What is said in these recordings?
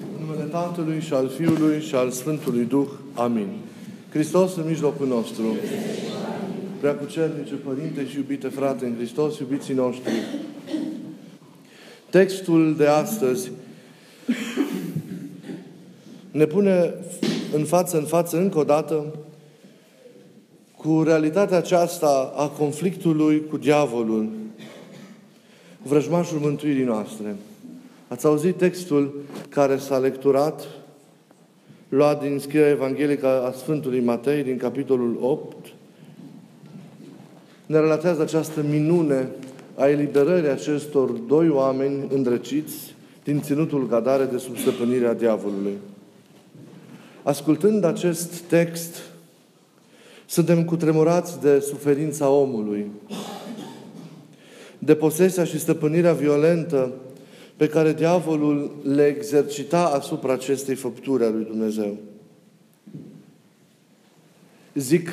În numele Tatălui și al Fiului și al Sfântului Duh. Amin. Hristos în mijlocul nostru. Prea cu cernice Părinte și iubite frate în Hristos, iubiții noștri. Textul de astăzi ne pune în față în față încă o dată cu realitatea aceasta a conflictului cu diavolul, vrăjmașul mântuirii noastre. Ați auzit textul care s-a lecturat, luat din scrierea evanghelică a Sfântului Matei, din capitolul 8. Ne relatează această minune a eliberării acestor doi oameni îndrăciți din ținutul Gadare de sub stăpânirea diavolului. Ascultând acest text, suntem cutremurați de suferința omului, de posesia și stăpânirea violentă pe care diavolul le exercita asupra acestei făpturi a lui Dumnezeu. Zic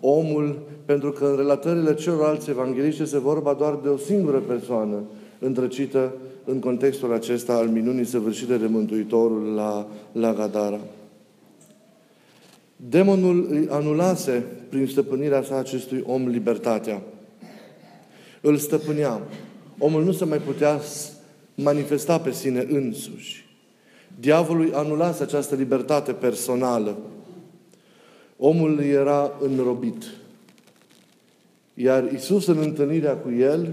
omul pentru că în relatările celorlalți evangeliști se vorba doar de o singură persoană îndrăcită în contextul acesta al minunii săvârșite de Mântuitorul la, la Gadara. Demonul îi anulase prin stăpânirea sa acestui om libertatea. Îl stăpânea. Omul nu se mai putea manifesta pe sine însuși. Diavolul anulase această libertate personală. Omul era înrobit. Iar Isus, în întâlnirea cu el,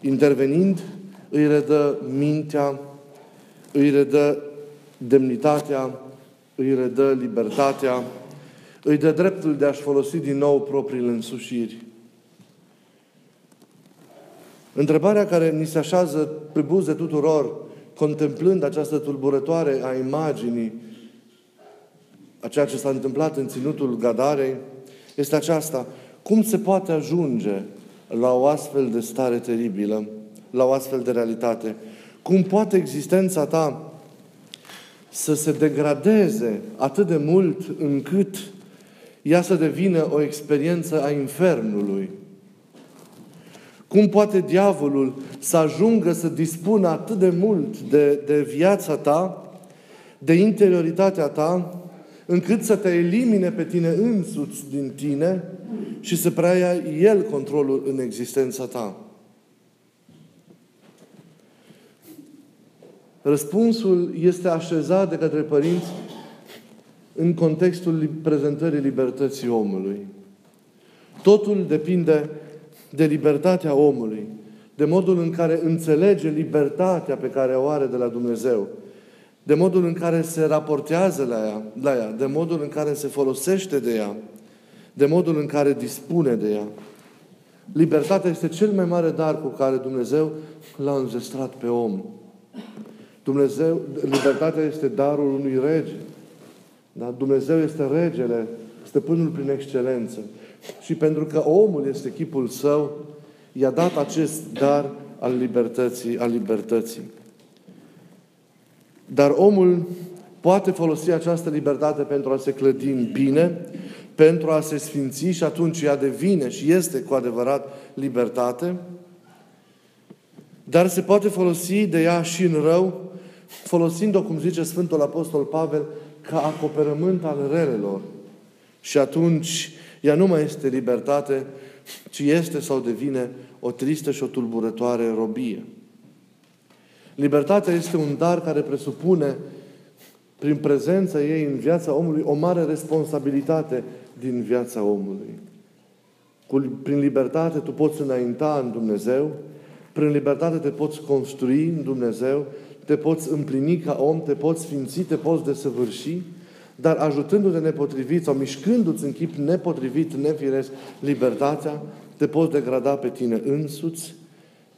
intervenind, îi redă mintea, îi redă demnitatea, îi redă libertatea, îi dă dreptul de a-și folosi din nou propriile însușiri. Întrebarea care ni se așează pe buze tuturor, contemplând această tulburătoare a imaginii, a ceea ce s-a întâmplat în ținutul Gadarei, este aceasta. Cum se poate ajunge la o astfel de stare teribilă, la o astfel de realitate? Cum poate existența ta să se degradeze atât de mult încât ea să devină o experiență a infernului? Cum poate diavolul să ajungă să dispună atât de mult de, de viața ta, de interioritatea ta, încât să te elimine pe tine însuți din tine și să preia El controlul în existența ta? Răspunsul este așezat de către părinți în contextul prezentării libertății omului. Totul depinde de libertatea omului, de modul în care înțelege libertatea pe care o are de la Dumnezeu, de modul în care se raportează la ea, la ea, de modul în care se folosește de ea, de modul în care dispune de ea. Libertatea este cel mai mare dar cu care Dumnezeu l-a înzestrat pe om. Dumnezeu, libertatea este darul unui rege. Da? Dumnezeu este regele, stăpânul prin excelență. Și pentru că omul este chipul său, i-a dat acest dar al libertății, al libertății. Dar omul poate folosi această libertate pentru a se clădi în bine, pentru a se sfinți și atunci ea devine și este cu adevărat libertate, dar se poate folosi de ea și în rău, folosind-o, cum zice Sfântul Apostol Pavel, ca acoperământ al relelor. Și atunci ea nu mai este libertate, ci este sau devine o tristă și o tulburătoare robie. Libertatea este un dar care presupune, prin prezența ei în viața omului, o mare responsabilitate din viața omului. Cu, prin libertate tu poți înainta în Dumnezeu, prin libertate te poți construi în Dumnezeu, te poți împlini ca om, te poți sfinți, te poți desăvârși, dar ajutându-te nepotrivit sau mișcându-ți în chip nepotrivit, nefiresc, libertatea, te poți degrada pe tine însuți,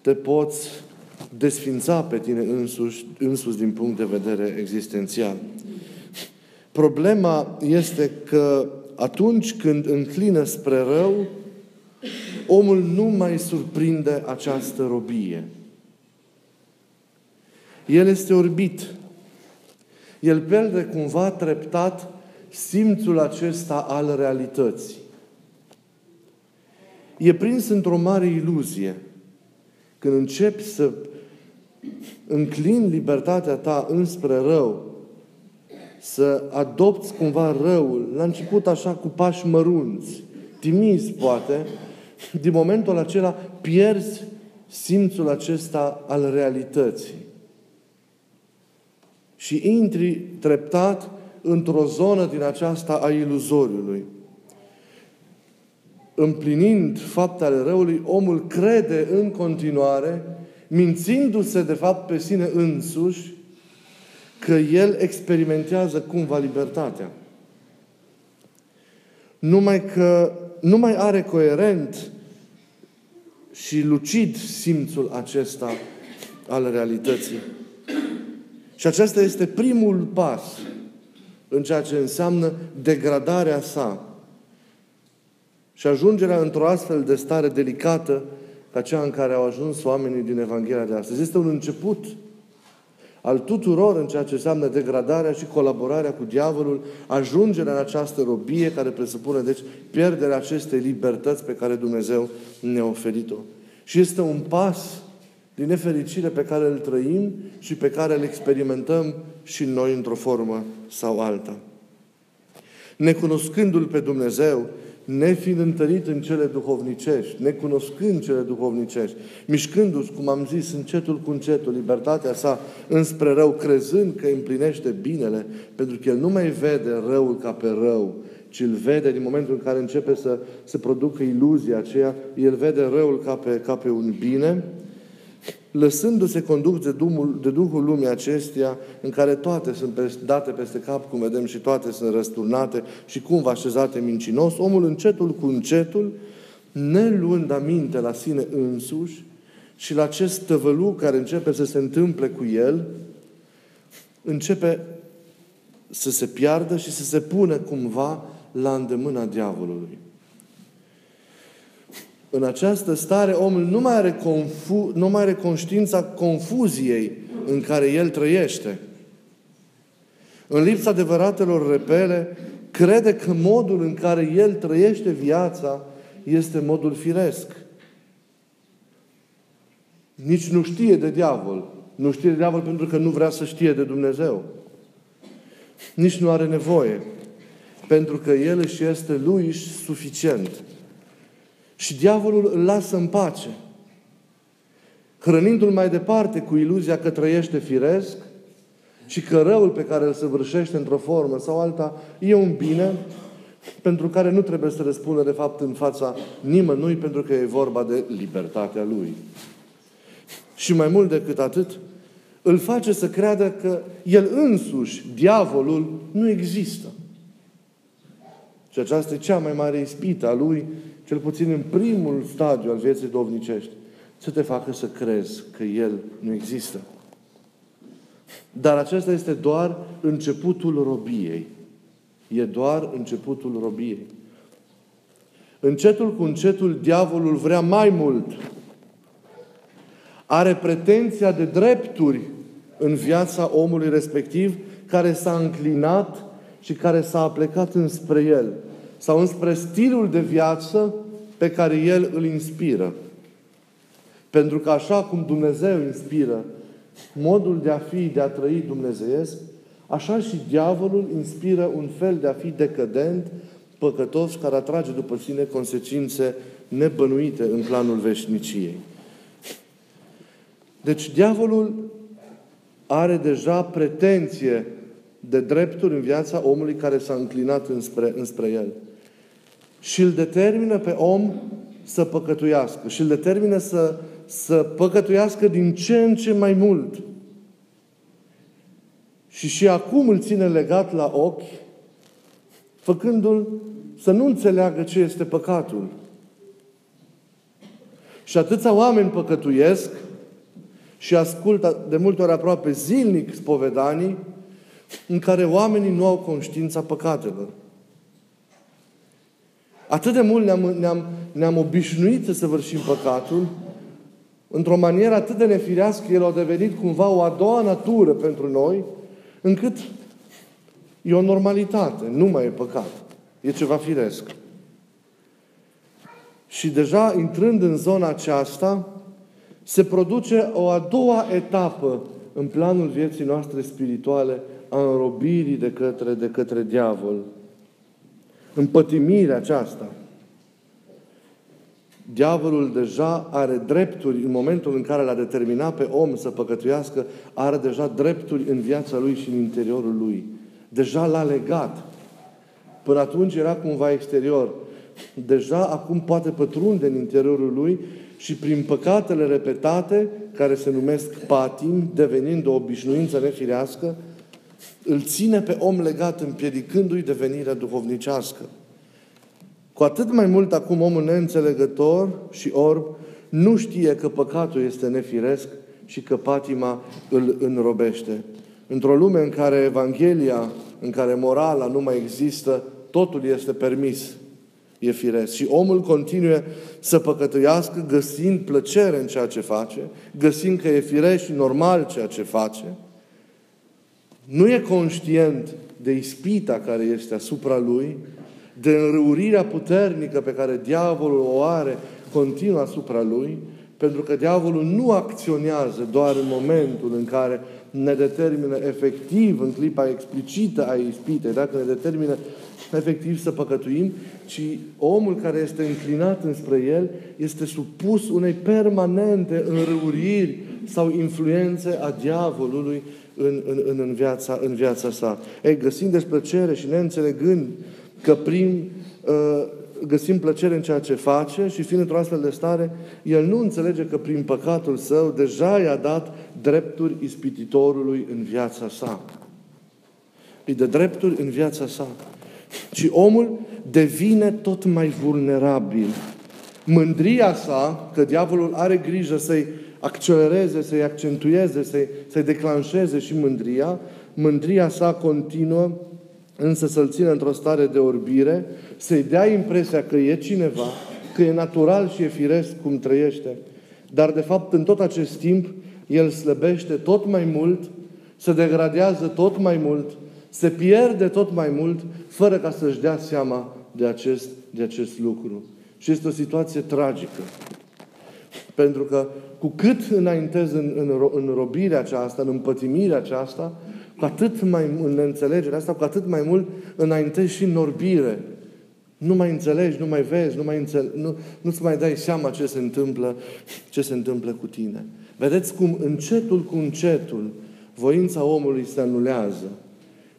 te poți desfința pe tine însuși, însuți din punct de vedere existențial. Problema este că atunci când înclină spre rău, omul nu mai surprinde această robie. El este orbit el pierde cumva treptat simțul acesta al realității. E prins într-o mare iluzie. Când începi să înclin libertatea ta înspre rău, să adopți cumva răul, la început așa cu pași mărunți, timizi poate, din momentul acela pierzi simțul acesta al realității. Și intri treptat într-o zonă din aceasta a iluzoriului. Împlinind faptele răului, omul crede în continuare, mințindu-se de fapt pe sine însuși, că el experimentează cumva libertatea. Numai că nu mai are coerent și lucid simțul acesta al realității. Și acesta este primul pas în ceea ce înseamnă degradarea sa și ajungerea într-o astfel de stare delicată ca cea în care au ajuns oamenii din Evanghelia de astăzi. Este un început al tuturor în ceea ce înseamnă degradarea și colaborarea cu diavolul, ajungerea în această robie care presupune, deci, pierderea acestei libertăți pe care Dumnezeu ne-a oferit-o. Și este un pas din nefericire pe care îl trăim și pe care îl experimentăm și noi într-o formă sau alta. Necunoscându-L pe Dumnezeu, nefiind întărit în cele duhovnicești, necunoscând cele duhovnicești, mișcându-și, cum am zis, încetul cu încetul, libertatea sa înspre rău, crezând că împlinește binele, pentru că el nu mai vede răul ca pe rău, ci îl vede din momentul în care începe să se producă iluzia aceea, el vede răul ca pe, ca pe un bine, lăsându-se condus de, Duhul, de Duhul lumii acesteia, în care toate sunt date peste cap, cum vedem, și toate sunt răsturnate și cumva așezate mincinos, omul încetul cu încetul, ne luând aminte la sine însuși și la acest tăvăluc care începe să se întâmple cu el, începe să se piardă și să se pună cumva la îndemâna diavolului. În această stare, omul nu mai are, confu- nu mai are conștiința confuziei în care el trăiește. În lipsa adevăratelor repele, crede că modul în care el trăiește viața este modul firesc. Nici nu știe de diavol. Nu știe de diavol pentru că nu vrea să știe de Dumnezeu. Nici nu are nevoie. Pentru că el își este lui suficient. Și diavolul îl lasă în pace. Hrănindu-l mai departe cu iluzia că trăiește firesc și că răul pe care îl săvârșește într-o formă sau alta e un bine pentru care nu trebuie să răspundă de fapt în fața nimănui pentru că e vorba de libertatea lui. Și mai mult decât atât, îl face să creadă că el însuși, diavolul, nu există. Și aceasta e cea mai mare ispită a lui cel puțin în primul stadiu al vieții dovnicești, să te facă să crezi că El nu există. Dar acesta este doar începutul robiei. E doar începutul robiei. Încetul cu încetul, diavolul vrea mai mult. Are pretenția de drepturi în viața omului respectiv, care s-a înclinat și care s-a plecat înspre el sau înspre stilul de viață pe care El îl inspiră. Pentru că așa cum Dumnezeu inspiră modul de a fi, de a trăi dumnezeiesc, așa și diavolul inspiră un fel de a fi decădent, păcătos, care atrage după sine consecințe nebănuite în planul veșniciei. Deci diavolul are deja pretenție de drepturi în viața omului care s-a înclinat înspre, înspre el și îl determină pe om să păcătuiască și îl determină să, să păcătuiască din ce în ce mai mult. Și și acum îl ține legat la ochi, făcându-l să nu înțeleagă ce este păcatul. Și atâția oameni păcătuiesc și ascultă de multe ori aproape zilnic spovedanii în care oamenii nu au conștiința păcatelor. Atât de mult ne-am, ne-am, ne-am obișnuit să săvârșim păcatul, într-o manieră atât de nefirească, el a devenit cumva o a doua natură pentru noi, încât e o normalitate, nu mai e păcat. E ceva firesc. Și deja intrând în zona aceasta, se produce o a doua etapă în planul vieții noastre spirituale a înrobirii de către, de către diavol. Împătimirea aceasta. Diavolul deja are drepturi în momentul în care l-a determinat pe om să păcătuiască, are deja drepturi în viața lui și în interiorul lui. Deja l-a legat. Până atunci era cumva exterior. Deja acum poate pătrunde în interiorul lui și prin păcatele repetate, care se numesc patim, devenind o obișnuință nefirească, îl ține pe om legat, împiedicându-i devenirea duhovnicească. Cu atât mai mult acum omul neînțelegător și orb nu știe că păcatul este nefiresc și că patima îl înrobește. Într-o lume în care Evanghelia, în care morala nu mai există, totul este permis e firesc. Și omul continuă să păcătuiască găsind plăcere în ceea ce face, găsind că e firesc și normal ceea ce face, nu e conștient de ispita care este asupra lui, de înrăurirea puternică pe care diavolul o are continuă asupra lui, pentru că diavolul nu acționează doar în momentul în care ne determină efectiv, în clipa explicită a ispitei, dacă ne determină efectiv să păcătuim, ci omul care este înclinat înspre el este supus unei permanente înrăuriri sau influențe a diavolului în, în, în, în, viața, în viața sa. Ei, găsind despre și neînțelegând că prin uh, găsim plăcere în ceea ce face și fiind într-o astfel de stare, el nu înțelege că prin păcatul său deja i-a dat drepturi ispititorului în viața sa. Îi dă drepturi în viața sa. Și omul devine tot mai vulnerabil. Mândria sa, că diavolul are grijă să-i accelereze, să-i accentueze, să-i, să declanșeze și mândria, mândria sa continuă însă să-l țină într-o stare de orbire, să-i dea impresia că e cineva, că e natural și e firesc cum trăiește. Dar, de fapt, în tot acest timp, el slăbește tot mai mult, se degradează tot mai mult, se pierde tot mai mult, fără ca să-și dea seama de acest, de acest lucru. Și este o situație tragică. Pentru că cu cât înaintez în, în, în robirea aceasta, în împătimirea aceasta, cu atât mai în neînțelegerea asta, cu atât mai mult înaintezi și în orbire. Nu mai înțelegi, nu mai vezi, nu mai înțele- nu, nu-ți mai dai seama ce se întâmplă, ce se întâmplă cu tine. Vedeți cum încetul cu încetul voința omului se anulează.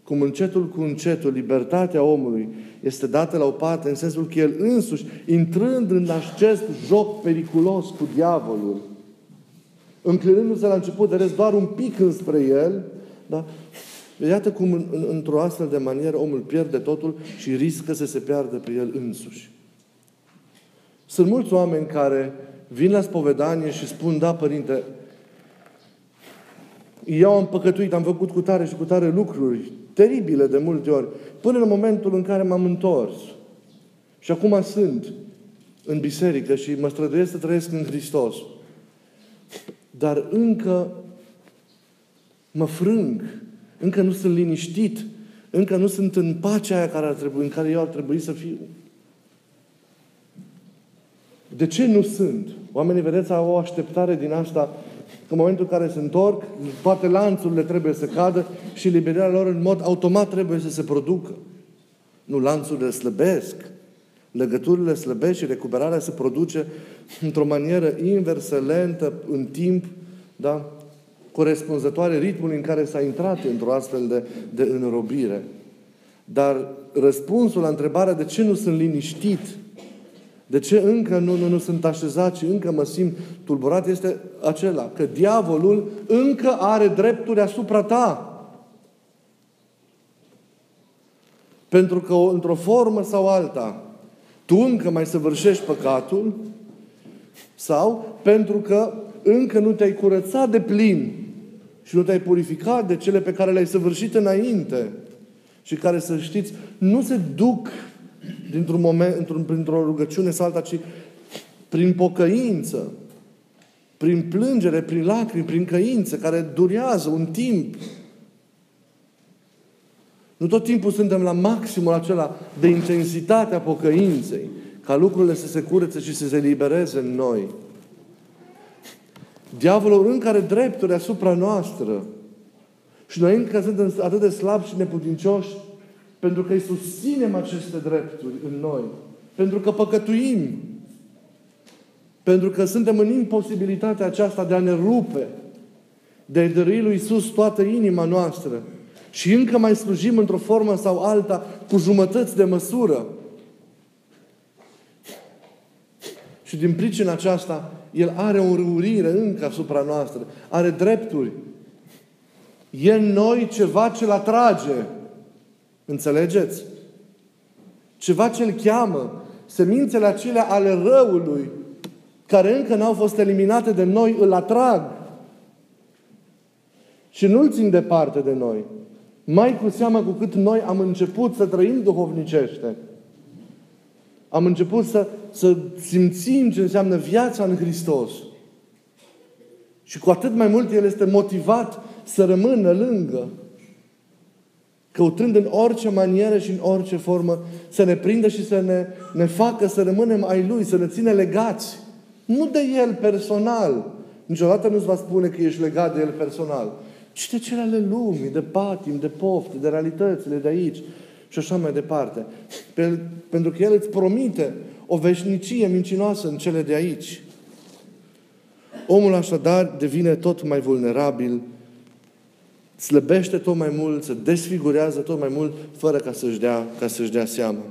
Cum încetul cu încetul libertatea omului este dată la o parte în sensul că el însuși, intrând în acest joc periculos cu diavolul, înclinându-se la început de rest doar un pic înspre el, da? Iată cum în, în, într-o astfel de manieră omul pierde totul și riscă să se piardă pe el însuși. Sunt mulți oameni care vin la spovedanie și spun, da, părinte, eu am păcătuit, am făcut cu tare și cu tare lucruri teribile de multe ori, până în momentul în care m-am întors. Și acum sunt în biserică și mă străduiesc să trăiesc în Hristos. Dar încă mă frâng, încă nu sunt liniștit, încă nu sunt în pacea aia care ar trebui, în care eu ar trebui să fiu. De ce nu sunt? Oamenii, vedeți, au o așteptare din asta că în momentul în care se întorc, toate lanțurile trebuie să cadă și liberarea lor în mod automat trebuie să se producă. Nu, lanțurile slăbesc. Legăturile slăbesc și recuperarea se produce într-o manieră inversă, lentă, în timp, da? corespunzătoare ritmului în care s-a intrat într-o astfel de, de înrobire. Dar răspunsul la întrebarea de ce nu sunt liniștit, de ce încă nu, nu, nu sunt așezat și încă mă simt tulburat, este acela, că diavolul încă are drepturi asupra ta. Pentru că într-o formă sau alta, tu încă mai săvârșești păcatul sau pentru că încă nu te-ai curățat de plin și nu te-ai purificat de cele pe care le-ai săvârșit înainte și care, să știți, nu se duc dintr-un moment, într-un, printr-o rugăciune sau alta, ci prin pocăință, prin plângere, prin lacrimi, prin căință, care durează un timp. Nu tot timpul suntem la maximul acela de intensitate a pocăinței, ca lucrurile să se curețe și să se libereze în noi. Diavolul încă are drepturi asupra noastră. Și noi încă suntem atât de slabi și neputincioși pentru că îi susținem aceste drepturi în noi. Pentru că păcătuim. Pentru că suntem în imposibilitatea aceasta de a ne rupe, de a-i dărui lui Iisus toată inima noastră. Și încă mai slujim într-o formă sau alta cu jumătăți de măsură. Și din pricina aceasta, El are o râurire încă asupra noastră. Are drepturi. E în noi ceva ce-L atrage. Înțelegeți? Ceva ce-L cheamă. Semințele acelea ale răului, care încă n-au fost eliminate de noi, îl atrag. Și nu-l țin departe de noi. Mai cu seamă cu cât noi am început să trăim duhovnicește. Am început să, să simțim ce înseamnă viața în Hristos. Și cu atât mai mult El este motivat să rămână lângă. Căutând în orice manieră și în orice formă să ne prindă și să ne, ne facă să rămânem ai Lui, să ne ține legați. Nu de El personal. Niciodată nu-ți va spune că ești legat de El personal. Ci de cele ale lumii, de patim, de pofte, de realitățile de aici și așa mai departe. Pentru că El îți promite o veșnicie mincinoasă în cele de aici. Omul așadar devine tot mai vulnerabil, slăbește tot mai mult, se desfigurează tot mai mult, fără ca să-și dea, ca să-și dea seama.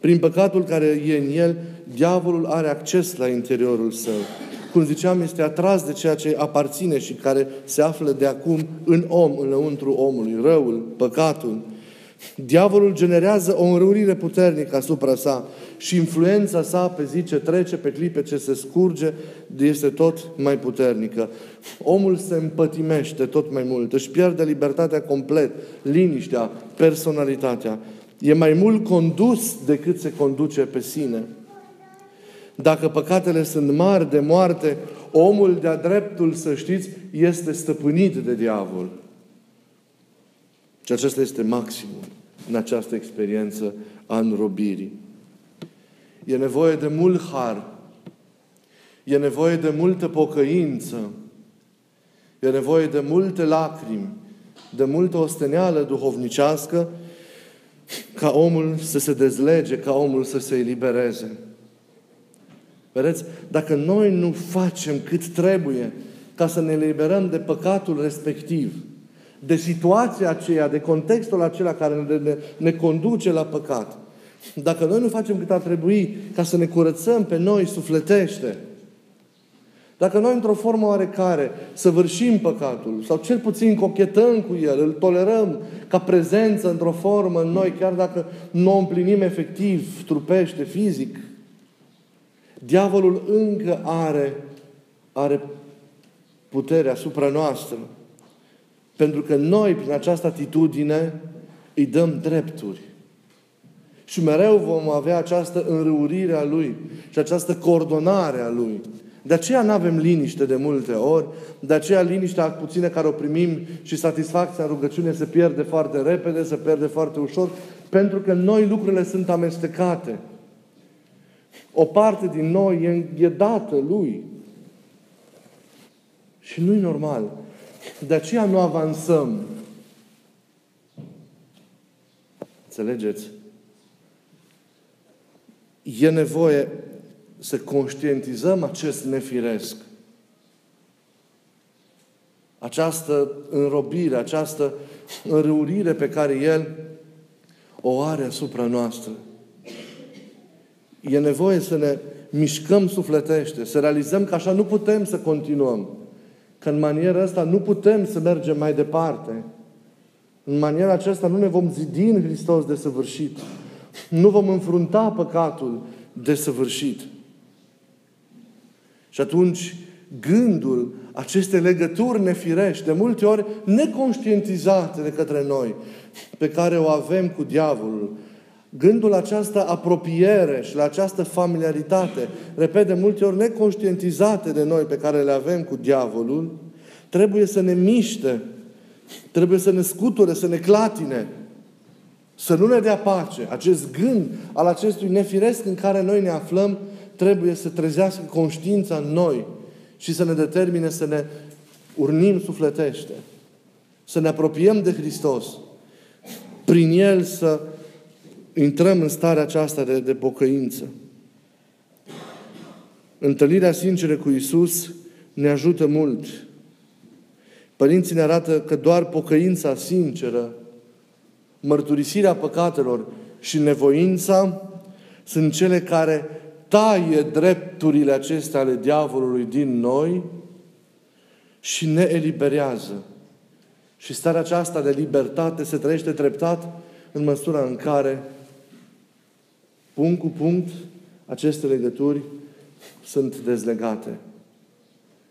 Prin păcatul care e în el, diavolul are acces la interiorul său. Cum ziceam, este atras de ceea ce aparține și care se află de acum în om, înăuntru omului, răul, păcatul. Diavolul generează o înrăurire puternică asupra sa și influența sa pe zi ce trece, pe clipe ce se scurge, este tot mai puternică. Omul se împătimește tot mai mult, își pierde libertatea complet, liniștea, personalitatea. E mai mult condus decât se conduce pe sine. Dacă păcatele sunt mari de moarte, omul de-a dreptul, să știți, este stăpânit de diavol. Și acesta este maximul în această experiență a înrobirii. E nevoie de mult har. E nevoie de multă pocăință. E nevoie de multe lacrimi, de multă osteneală duhovnicească ca omul să se dezlege, ca omul să se elibereze. Vedeți? Dacă noi nu facem cât trebuie ca să ne eliberăm de păcatul respectiv, de situația aceea, de contextul acela care ne, ne, ne conduce la păcat. Dacă noi nu facem cât ar trebui ca să ne curățăm pe noi sufletește, dacă noi într-o formă oarecare săvârșim păcatul sau cel puțin cochetăm cu el, îl tolerăm ca prezență într-o formă în noi, chiar dacă nu o împlinim efectiv, trupește, fizic, diavolul încă are, are putere asupra noastră. Pentru că noi, prin această atitudine, îi dăm drepturi. Și mereu vom avea această înrăurire a Lui și această coordonare a Lui. De aceea nu avem liniște de multe ori, de aceea liniștea puțină care o primim și satisfacția în rugăciune se pierde foarte repede, se pierde foarte ușor, pentru că noi lucrurile sunt amestecate. O parte din noi e dată Lui. Și nu-i normal. De aceea nu avansăm. Înțelegeți? E nevoie să conștientizăm acest nefiresc. Această înrobire, această înrăurire pe care El o are asupra noastră. E nevoie să ne mișcăm sufletește, să realizăm că așa nu putem să continuăm. Că în maniera asta nu putem să mergem mai departe. În maniera aceasta nu ne vom zidi în Hristos de săvârșit. Nu vom înfrunta păcatul de săvârșit. Și atunci gândul, aceste legături nefirești, de multe ori neconștientizate de către noi, pe care o avem cu diavolul, Gândul această apropiere și la această familiaritate, repet, de multe ori neconștientizate de noi pe care le avem cu diavolul, trebuie să ne miște, trebuie să ne scuture, să ne clatine, să nu ne dea pace. Acest gând al acestui nefiresc în care noi ne aflăm trebuie să trezească conștiința în noi și să ne determine să ne urnim sufletește, să ne apropiem de Hristos, prin El să intrăm în starea aceasta de, de pocăință. Întâlnirea sinceră cu Isus ne ajută mult. Părinții ne arată că doar pocăința sinceră, mărturisirea păcatelor și nevoința sunt cele care taie drepturile acestea ale diavolului din noi și ne eliberează. Și starea aceasta de libertate se trăiește treptat în măsura în care, punct cu punct, aceste legături sunt dezlegate.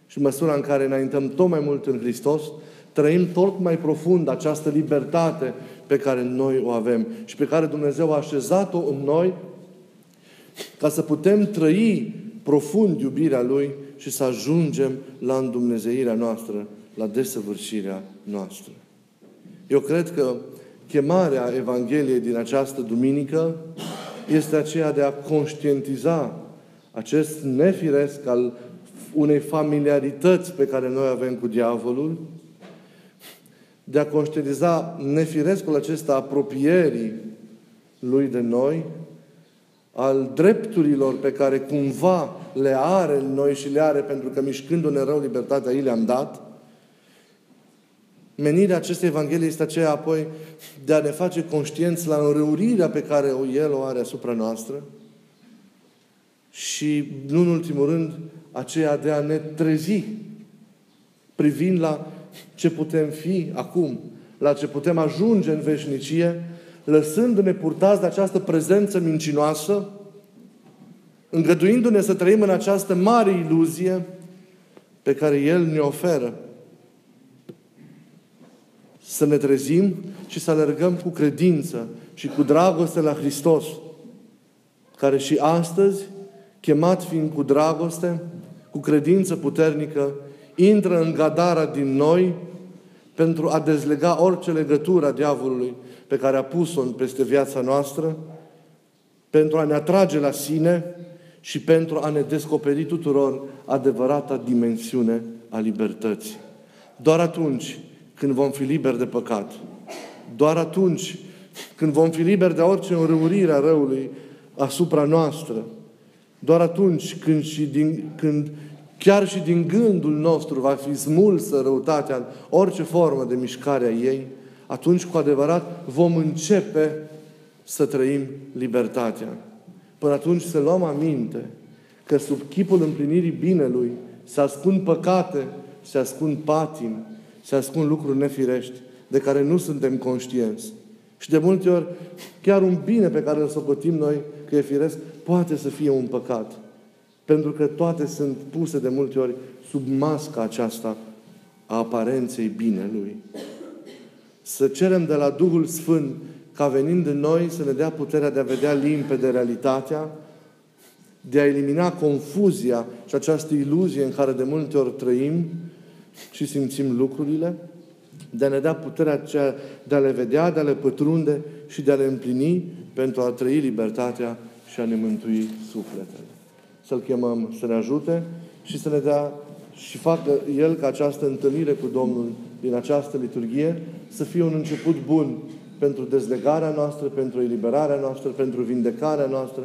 Și în măsura în care înaintăm tot mai mult în Hristos, trăim tot mai profund această libertate pe care noi o avem și pe care Dumnezeu a așezat-o în noi ca să putem trăi profund iubirea Lui și să ajungem la îndumnezeirea noastră, la desăvârșirea noastră. Eu cred că chemarea Evangheliei din această duminică este aceea de a conștientiza acest nefiresc al unei familiarități pe care noi avem cu diavolul, de a conștientiza nefirescul acesta apropierii lui de noi, al drepturilor pe care cumva le are în noi și le are pentru că mișcându-ne rău libertatea, ei le-am dat, Menirea acestei Evanghelii este aceea apoi de a ne face conștienți la înrăurirea pe care El o are asupra noastră și, nu în ultimul rând, aceea de a ne trezi privind la ce putem fi acum, la ce putem ajunge în veșnicie, lăsându-ne purtați de această prezență mincinoasă, îngăduindu-ne să trăim în această mare iluzie pe care El ne oferă. Să ne trezim și să alergăm cu credință și cu dragoste la Hristos, care și astăzi, chemat fiind cu dragoste, cu credință puternică, intră în gadara din noi pentru a dezlega orice legătură a diavolului pe care a pus-o peste viața noastră, pentru a ne atrage la sine și pentru a ne descoperi tuturor adevărata dimensiune a libertății. Doar atunci când vom fi liberi de păcat, doar atunci când vom fi liberi de orice înrăurire a răului asupra noastră, doar atunci când, și din, când chiar și din gândul nostru va fi smulsă răutatea, orice formă de mișcare a ei, atunci cu adevărat vom începe să trăim libertatea. Până atunci să luăm aminte că sub chipul împlinirii binelui se ascund păcate, se ascund patim, se ascund lucruri nefirești de care nu suntem conștienți. Și de multe ori, chiar un bine pe care îl socotim noi că e firesc, poate să fie un păcat. Pentru că toate sunt puse de multe ori sub masca aceasta a aparenței binelui. Să cerem de la Duhul Sfânt ca venind în noi să ne dea puterea de a vedea limpede realitatea, de a elimina confuzia și această iluzie în care de multe ori trăim și simțim lucrurile, de a ne da puterea aceea de a le vedea, de a le pătrunde și de a le împlini pentru a trăi libertatea și a ne mântui sufletele. Să-L chemăm să ne ajute și să ne dea și facă El ca această întâlnire cu Domnul din această liturghie să fie un început bun pentru dezlegarea noastră, pentru eliberarea noastră, pentru vindecarea noastră,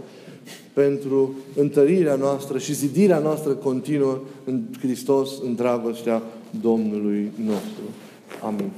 pentru întărirea noastră și zidirea noastră continuă în Hristos, în dragostea Domnului nostru. Amin.